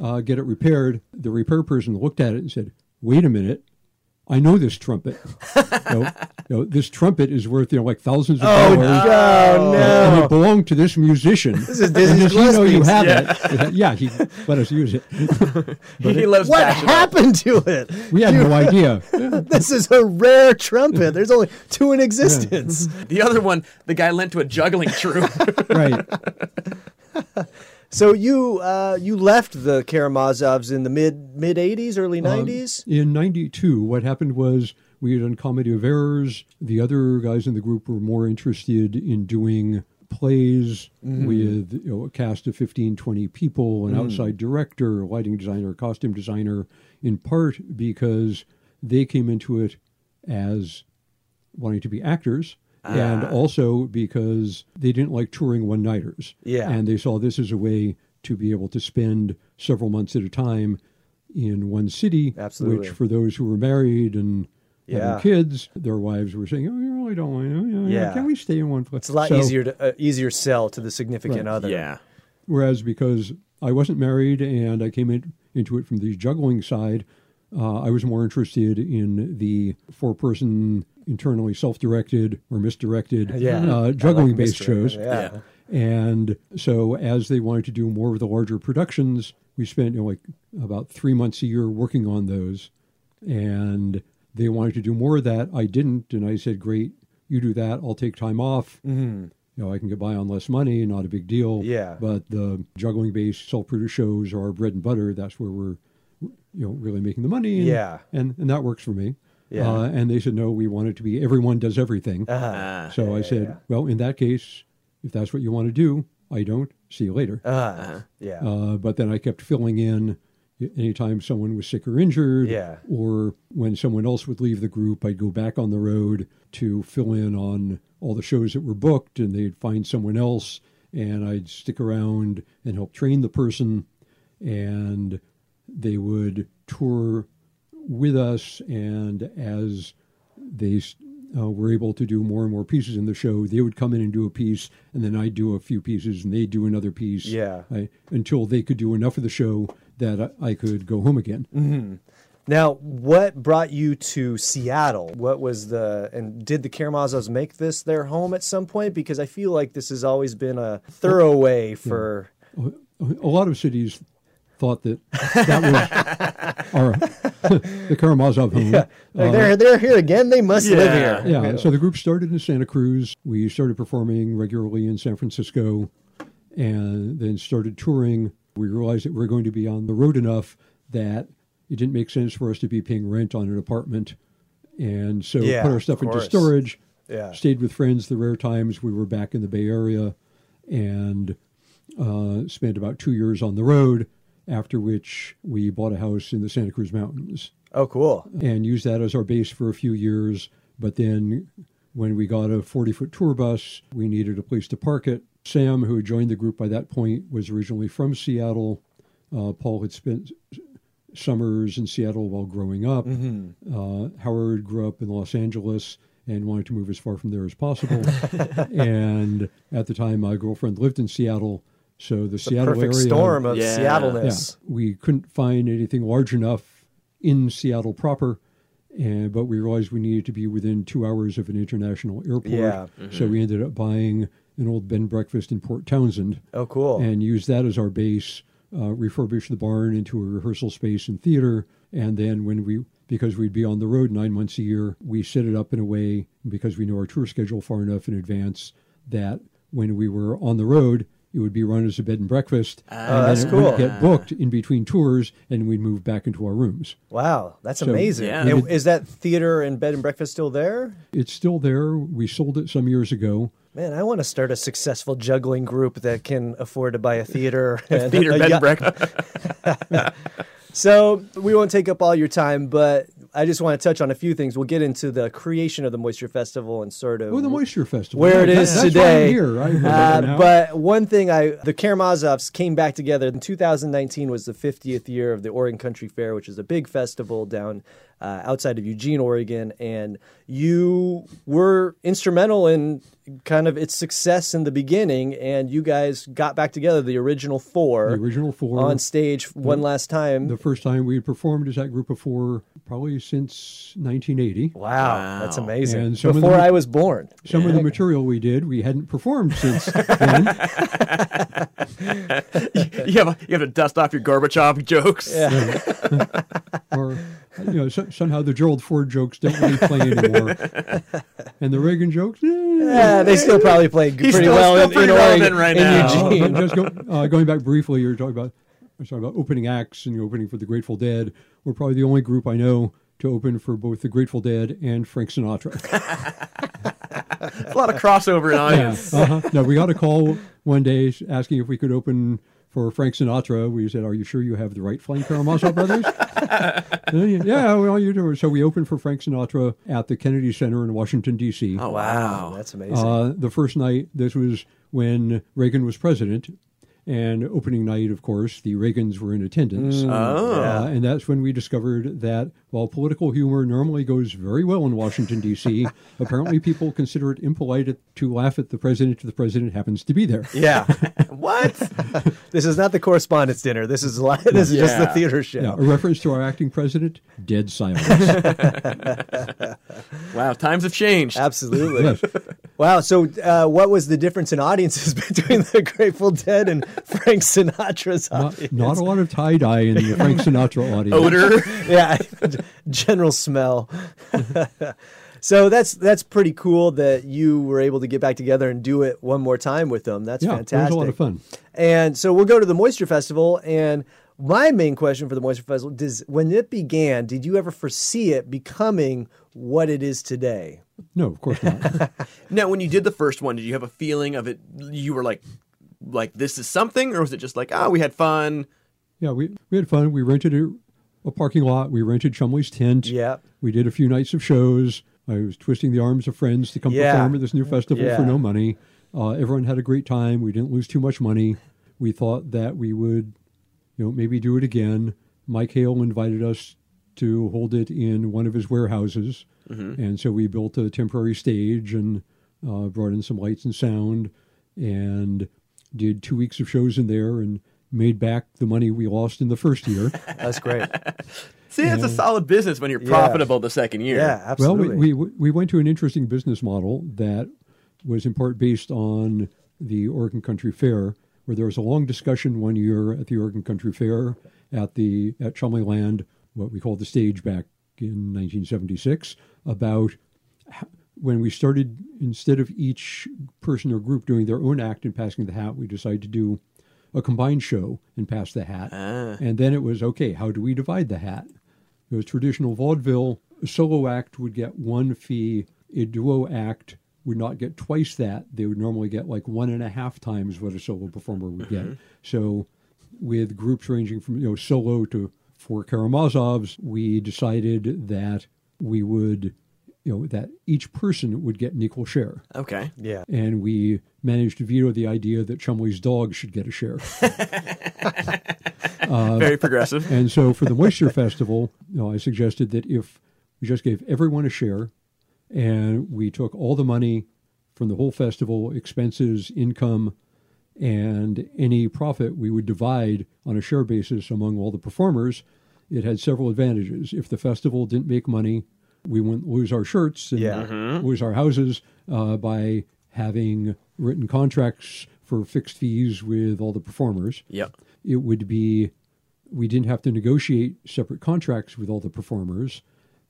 uh, get it repaired. The repair person looked at it and said, "Wait a minute." I know this trumpet. you know, you know, this trumpet is worth you know like thousands of
Oh,
dollars.
no,
and it belonged to this musician.
This is Dizzy
and he know you
Gillespie's.
have it? Yeah, he let us use it.
he loves
What happened to it?
We had no idea.
This is a rare trumpet. There's only two in existence.
The other one, the guy lent to a juggling troupe.
Right.
So you uh, you left the Karamazovs in the mid mid '80s, early
Um,
'90s.
In 92, what happened was we had done Comedy of Errors. The other guys in the group were more interested in doing plays with you know, a cast of 15, 20 people, an outside director, a lighting designer, costume designer, in part because they came into it as wanting to be actors. And also because they didn't like touring one nighters.
Yeah.
And they saw this as a way to be able to spend several months at a time in one city,
Absolutely.
which for those who were married and
Yeah.
having kids, their wives were saying, "Oh, you really don't want to.
Yeah.
Can we stay in one place?"
It's a lot
So-
easier to uh, easier sell to the significant
Right.
other.
Yeah.
Whereas because I wasn't married and I came in, into it from the juggling side, uh, I was more interested in the four-person internally self-directed or misdirected
Yeah.
uh, juggling-based
mystery.
shows.
Yeah.
And so, as they wanted to do more of the larger productions, we spent you know, like about three months a year working on those. And they wanted to do more of that. I didn't, and I said, "Great, you do that. I'll take time off.
Mm-hmm.
You know, I can get by on less money, not a big deal.
Yeah.
But the juggling-based self-produced shows are our bread and butter. That's where we're, you know, really making the money. And,
Yeah.
and and that works for me.
Yeah.
Uh, and they said, no, we want it to be everyone does everything.
Uh-huh.
So I said, well, in that case, if that's what you want to do, I don't. See you later.
Uh, yeah.
Uh, but then I kept filling in anytime someone was sick or injured,
Yeah.
or when someone else would leave the group, I'd go back on the road to fill in on all the shows that were booked, and they'd find someone else, and I'd stick around and help train the person, and they would tour with us, and as they uh, were able to do more and more pieces in the show, they would come in and do a piece, and then I'd do a few pieces, and they'd do another piece.
Yeah.
I, until they could do enough of the show that I, I could go home again.
Now, what brought you to Seattle? What was the and did the Karamazovs make this their home at some point? Because I feel like this has always been a thorough way for.
A lot of cities thought that that was our the Karamazov home.
Like, they're they're here again. They must live here.
Yeah, so the group started in Santa Cruz. We started performing regularly in San Francisco and then started touring. We realized that we were going to be on the road enough that it didn't make sense for us to be paying rent on an apartment. And so
Yeah,
put our stuff into storage,
Yeah.
stayed with friends the rare times we were back in the Bay Area, and uh, spent about two years on the road, after which we bought a house in the Santa Cruz Mountains
Oh, cool.
and used that as our base for a few years. But then when we got a 40 foot tour bus, we needed a place to park it. Sam, who had joined the group by that point, was originally from Seattle. Uh, Paul had spent summers in Seattle while growing up. Uh, Howard grew up in Los Angeles and wanted to move as far from there as possible. and at the time, my girlfriend lived in Seattle. So the Seattle
Perfect
area,
storm of
Yeah.
Seattleness.
yeah, we couldn't find anything large enough in Seattle proper, and but we realized we needed to be within two hours of an international airport.
Yeah.
So we ended up buying an old bed and breakfast in Port Townsend
Oh, cool.
and used that as our base. Uh, refurbished the barn into a rehearsal space and theater, and then when we because we'd be on the road nine months a year, we set it up in a way because we knew our tour schedule far enough in advance that when we were on the road, it would be run as a bed and breakfast, ah, and
Oh, that's
it
cool.
would get ah. booked in between tours, and we'd move back into our rooms.
wow, that's
So-
amazing.
Yeah.
And is that theater and bed and breakfast still there?
It's still there. We sold it some years ago.
Man, I want to start a successful juggling group that can afford to buy a theater. and
Theater
a
bed and breakfast.
So we won't take up all your time, but I just want to touch on a few things. We'll get into the creation of the Moisture Festival and sort of
Oh, the Moisture Festival.
where it
Yeah,
is
that- that's
today.
Why I'm here. I remember
Uh, but one thing I the Karamazovs came back together in 2019 was the 50th year of the Oregon Country Fair, which is a big festival down uh, outside of Eugene, Oregon, and you were instrumental in kind of its success in the beginning. And you guys got back together, the original four,
the original four
on stage one last time.
The first time we had performed as that group of four, probably since 1980.
wow, that's amazing!
And some
Before
them-
I was born.
Some of the material we did, we hadn't performed since then.
you have you have to dust off your Gorbachev jokes.
Yeah.
or you know, so, somehow the Gerald Ford jokes don't really play anymore, and the Reagan jokes. eh,
Yeah, they still probably play pretty
still-
well
still
in,
pretty
in Oregon,
right
in
now.
Eugene.
but just go, uh, going back briefly, you're talking about I was talking about opening acts and the opening for the Grateful Dead. We're probably the only group I know to open for both the Grateful Dead and Frank Sinatra.
a lot of crossover in
yeah,
audience.
uh-huh. No, we got a call one day asking if we could open for Frank Sinatra. We said, "Are you sure you have the right Flying Karamazov brothers?" Yeah, well, you do. So we opened for Frank Sinatra at the Kennedy Center in Washington D.C.
Oh
Wow,
wow.
that's amazing.
Uh, the first night, this was when Reagan was president, and opening night, of course, the Reagans were in attendance.
Oh.
Uh, and that's when we discovered that while political humor normally goes very well in Washington, D.C., apparently people consider it impolite to laugh at the president if the president happens to be there.
yeah,
What?
this is not the correspondence dinner. This is li- this is just the theater show.
Yeah, a reference to our acting president, dead silence.
wow, times have changed.
Absolutely.
Yes.
Wow. So, uh, what was the difference in audiences between the Grateful Dead and Frank Sinatra's
Not,
audience?
not a lot of tie dye in the Frank Sinatra audience.
Odor.
yeah, general smell. so that's that's pretty cool that you were able to get back together and do it one more time with them. That's
Yeah,
fantastic.
it was a lot of fun.
And so we'll go to the Moisture Festival. And my main question for the Moisture Festival does when it began, did you ever foresee it becoming what it is today?
No, of course not.
Now, when you did the first one, did you have a feeling of it? You were like, like this is something, or was it just like, oh, we had fun?
Yeah, we, we had fun. We rented a, a parking lot. We rented Chumley's tent.
Yeah.
We did a few nights of shows. I was twisting the arms of friends to come
Yeah.
perform at this new festival
Yeah.
for no money. Uh, everyone had a great time. We didn't lose too much money. We thought that we would, you know, maybe do it again. Mike Hale invited us to hold it in one of his warehouses, and so we built a temporary stage and uh, brought in some lights and sound, and did two weeks of shows in there and made back the money we lost in the first year.
That's great.
See, it's a solid business when you're
Yeah.
profitable the second year.
yeah, absolutely.
Well, we, we we went to an interesting business model that was in part based on the Oregon Country Fair, where there was a long discussion one year at the Oregon Country Fair at the at Chumley Land, what we called the stage back in 1976, about h- when we started instead of each person or group doing their own act and passing the hat, we decided to do a combined show and pass the hat. Ah. And then it was okay, how do we divide the hat? It was traditional vaudeville. A solo act would get one fee. A duo act would not get twice that. They would normally get like one and a half times what a solo performer would get. Mm-hmm. So, with groups ranging from you know solo to four Karamazovs, we decided that we would, you know, that each person would get an equal share.
Okay.
yeah.
And we managed to veto the idea that Chumley's dog should get a share.
Very progressive.
And so for the Moisture Festival, you know, I suggested that if we just gave everyone a share and we took all the money from the whole festival, expenses, income, and any profit we would divide on a share basis among all the performers, it had several advantages. If the festival didn't make money, we wouldn't lose our shirts and
Yeah.
lose our houses uh, by having written contracts for fixed fees with all the performers
Yep.
it would be we didn't have to negotiate separate contracts with all the performers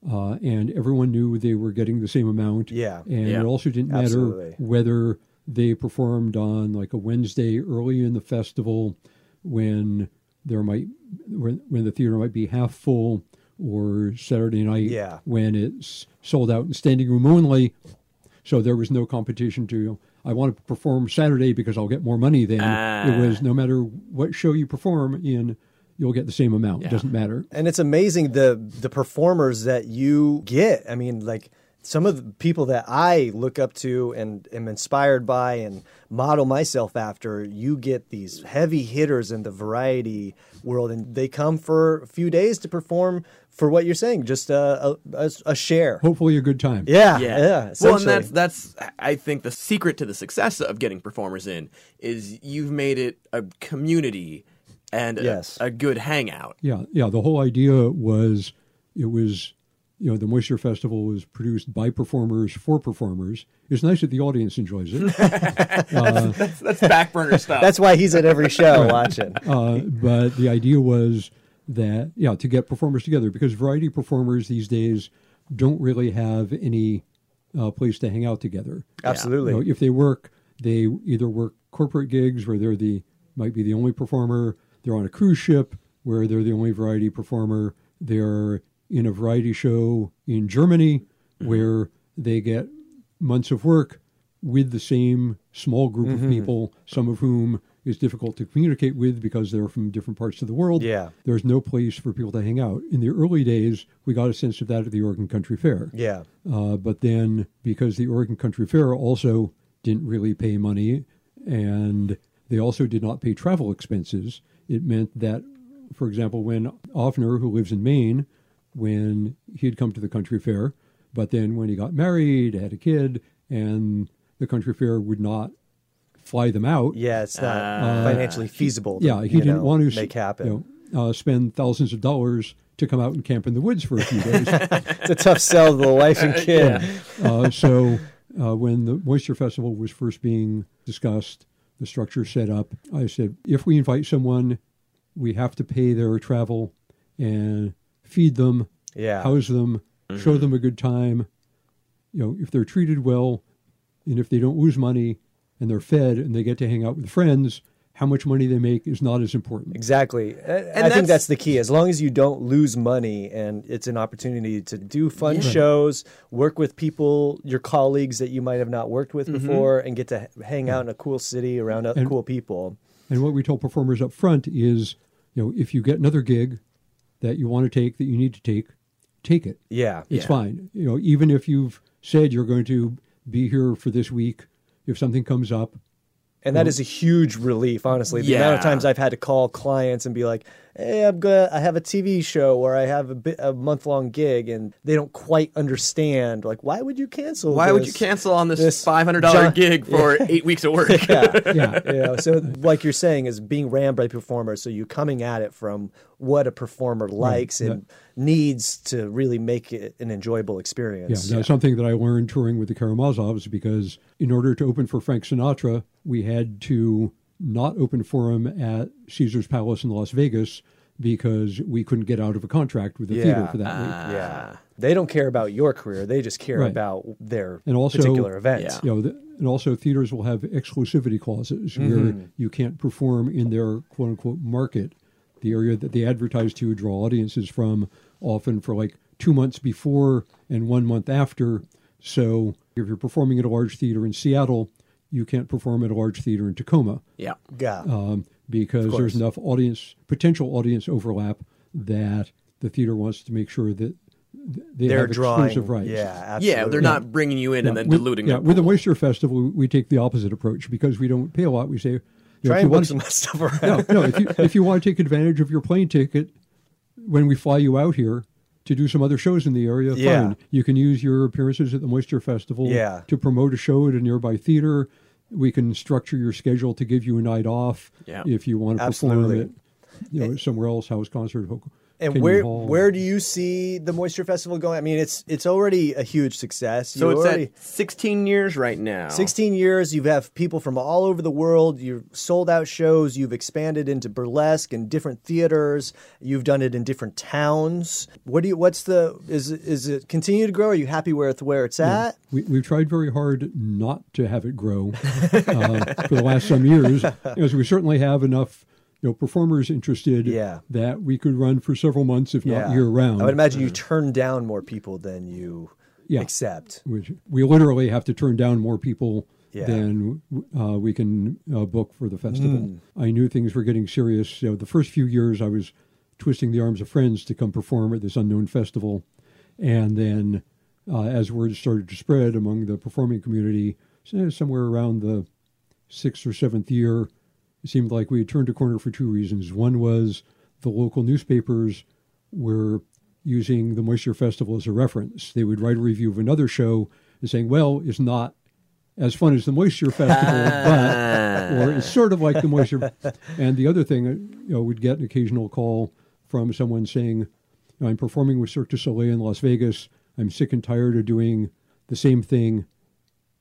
uh, and everyone knew they were getting the same amount
Yeah.
and
Yeah.
it also didn't matter
Absolutely.
whether they performed on like a wednesday early in the festival when there might when, when the theater might be half full or saturday night
Yeah.
when it's sold out and standing room only so there was no competition to I want to perform Saturday because I'll get more money then.
Ah.
It was no matter what show you perform in, you'll get the same amount. It doesn't matter.
And it's amazing the the performers that you get. I mean, like some of the people that I look up to and am inspired by and model myself after, you get these heavy hitters in the variety world, and they come for a few days to perform for what you're saying, just a a, a, a share.
Hopefully, a good time.
Yeah,
Yeah.
yeah.
well, and that's that's I think the secret to the success of getting performers in is you've made it a community and a,
Yes.
a good hangout.
Yeah, yeah. The whole idea was it was, you know, the Moisture Festival was produced by performers for performers. It's nice that the audience enjoys it,
That's back burner stuff.
That's why he's at every show watching.
uh, but the idea was that yeah to get performers together because variety performers these days don't really have any uh, place to hang out together.
Absolutely.
You know, if they work, they either work corporate gigs where they're the might be the only performer. They're on a cruise ship where they're the only variety performer. They're in a variety show in Germany where they get months of work with the same small group of people, some of whom is difficult to communicate with because they're from different parts of the world.
Yeah.
There's no place for people to hang out. In the early days, we got a sense of that at the Oregon Country Fair.
yeah.
Uh, but then, because the Oregon Country Fair also didn't really pay money and they also did not pay travel expenses, it meant that, for example, when Avner, who lives in Maine, when he had come to the country fair, but then when he got married, had a kid, and the country fair would not fly them out.
Yeah, it's not financially feasible. To,
Yeah, he didn't
know,
want to
make happen.
You know, uh, spend thousands of dollars to come out and camp in the woods for a few days.
It's a tough sell to the wife and kid.
uh, so uh, when the Moisture Festival was first being discussed, the structure set up, I said, if we invite someone, we have to pay their travel and feed them,
Yeah.
house them, show them a good time. You know, if they're treated well, and if they don't lose money, and they're fed, and they get to hang out with friends, how much money they make is not as important.
Exactly. I- I
that's-
think that's the key. As long as you don't lose money and it's an opportunity to do fun shows, work with people, your colleagues that you might have not worked with mm-hmm. before, and get to h- hang out in a cool city around
And-
cool people.
And what we tell performers up front is, you know, if you get another gig that you want to take, that you need to take, take it.
Yeah.
It's
Yeah.
fine. You know, even if you've said you're going to be here for this week, if something comes up,
And that is a huge relief, honestly. The amount of times I've had to call clients and be like, "Hey, I'm gonna, I have a TV show or I have a, bit, a month long gig," and they don't quite understand. Like, why would you cancel?
Why would you cancel on this,
this
five hundred dollar
John-
gig for eight weeks of work?
Yeah.
yeah,
you know, so like you're saying is being ran by performers so you coming at it from what a performer likes and needs to really make it an enjoyable experience.
yeah.
experience
That's something that I learned touring with the Karamazovs because in order to open for Frank Sinatra, we had to not open for him at Caesar's Palace in Las Vegas because we couldn't get out of a contract with the theater for that week.
yeah they don't care about your career they just care
Right.
about their
And also-
particular event
Yeah.
You know, the, and also theaters will have exclusivity clauses
Mm-hmm.
where you can't perform in their quote unquote market, the area that they advertise to draw audiences from, often for like two months before and one month after. So if you're performing at a large theater in Seattle, you can't perform at a large theater in Tacoma
yeah.
yeah
um, because there's enough audience potential audience overlap that the theater wants to make sure that they
they're
have
drawing
exclusive rights.
yeah absolutely.
Yeah, they're not bringing you in and then
with,
diluting
yeah, with the
pool.
Moisture Festival, we take the opposite approach because we don't pay a lot. We say, you know,
try
if
and
you
book
want
some
to,
stuff around
no, no, if you, if you want to take advantage of your plane ticket when we fly you out here to do some other shows in the area,
Yeah.
fine. You can use your appearances at the Moisture Festival
Yeah.
to promote a show at a nearby theater. We can structure your schedule to give you a night off
Yeah.
if you want to
Absolutely.
perform it, you know, somewhere else, house concert,
and where
Hall.
where do you see the moisture festival going i mean it's it's already a huge success
So
You
it's
already,
at sixteen years right now.
16 years, you have had people from all over the world. You've sold out shows. You've expanded into burlesque and different theaters. You've done it in different towns. What do you? What's the? Is it- is it continue to grow? Are you happy with where it's at?
We, we've tried very hard not to have it grow uh, for the last some years, because we certainly have enough you know, performers interested
Yeah.
that we could run for several months, if not year round.
I would imagine you turn down more people than you
Yeah.
accept.
which we literally have to turn down more people
Yeah.
than uh, we can uh, book for the festival.
Hmm.
I knew things were getting serious. You know, the first few years, I was twisting the arms of friends to come perform at this unknown festival, and then uh, as word started to spread among the performing community, somewhere around the sixth or seventh year, it seemed like we had turned a corner for two reasons. One was the local newspapers were using the Moisture Festival as a reference. They would write a review of another show and saying, well, it's not as fun as the Moisture Festival, but, or it's sort of like the Moisture. And the other thing, uh, you know, we'd get an occasional call from someone saying, I'm performing with Cirque du Soleil in Las Vegas. I'm sick and tired of doing the same thing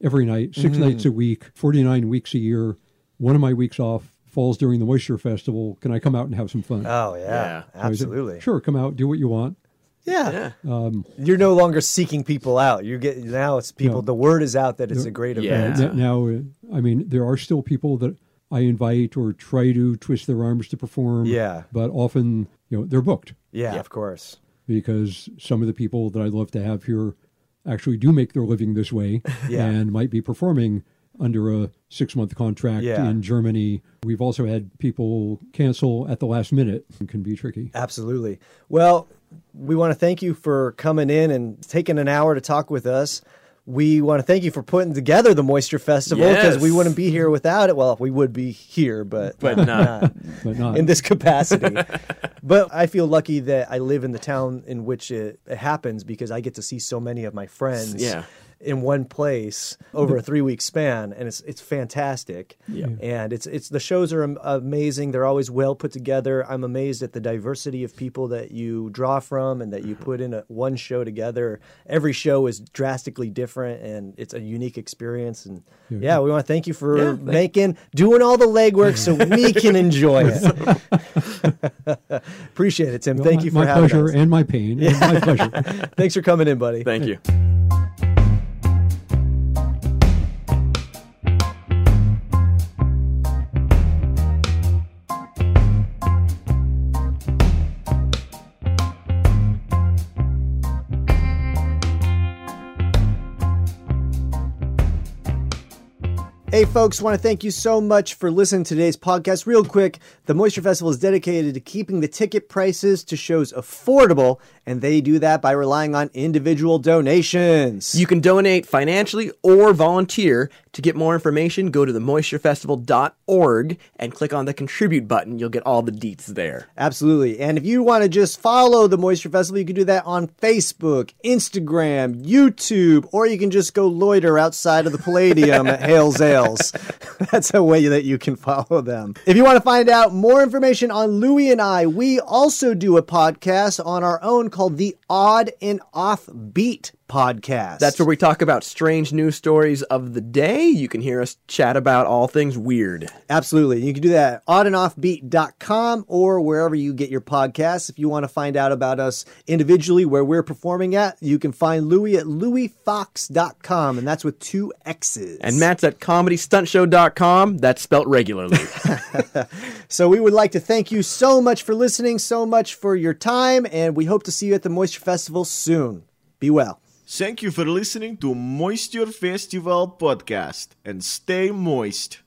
every night, 6 nights a week, 49 weeks a year. One of my weeks off falls during the Moisture Festival. Can I come out and have some fun?
Oh yeah,
Yeah.
I said,
absolutely.
Sure, come out, do what you want.
Yeah.
Yeah.
Um, You're no longer seeking people out. You get now it's people.
No.
The word is out that it's
No.
a great event.
N- Now, I mean, there are still people that I invite or try to twist their arms to perform.
Yeah.
But often, you know, they're booked
Yeah,
Yeah.
of course.
because some of the people that I'd love to have here actually do make their living this way
Yeah.
and might be performing under a six month contract
Yeah.
in Germany. We've also had people cancel at the last minute. It can be tricky.
Absolutely. Well, we want to thank you for coming in and taking an hour to talk with us. We want to thank you for putting together the Moisture Festival because
Yes.
we wouldn't be here without it. Well, we would be here, but
But not.
But not
in this capacity. but I feel lucky that I live in the town in which it, it happens because I get to see so many of my friends
Yeah.
In one place over a three week span, and it's it's fantastic.
Yeah.
And it's it's the shows are amazing. They're always well put together. I'm amazed at the diversity of people that you draw from and that you put in a, one show together. Every show is drastically different, and it's a unique experience. And yeah,
Yeah.
we want to thank you for
Yeah, thank-
making doing all the legwork so we can enjoy it. Appreciate it, Tim.
Well,
Thank
my,
you for
my
having
pleasure
us.
and my pain and my pleasure.
Thanks for coming in, buddy.
Thank you.
Hey, folks, want to thank you so much for listening to today's podcast. Real quick, the Moisture Festival is dedicated to keeping the ticket prices to shows affordable, and they do that by relying on individual donations.
You can donate financially or volunteer. To get more information, go to themoisturefestival.org and click on the contribute button. You'll get all the deets there.
Absolutely. And if you want to just follow the Moisture Festival, you can do that on Facebook, Instagram, YouTube, or you can just go loiter outside of the Palladium at Hales That's a way that you can follow them. If you want to find out more information on Louie and I, we also do a podcast on our own called the Odd and Offbeat podcast.
That's where we talk about strange news stories of the day. You can hear us chat about all things weird.
Absolutely. You can do that at oddandoffbeat.com or wherever you get your podcasts. If you want to find out about us individually, where we're performing at, you can find Louis at louisfox.com, and that's with two X's.
And Matt's at comedystuntshow.com. That's spelt regularly.
So we would like to thank you so much for listening, so much for your time, and we hope to see you at the Moisture Festival soon. Be well.
Thank you for listening to Moisture Festival podcast and stay moist.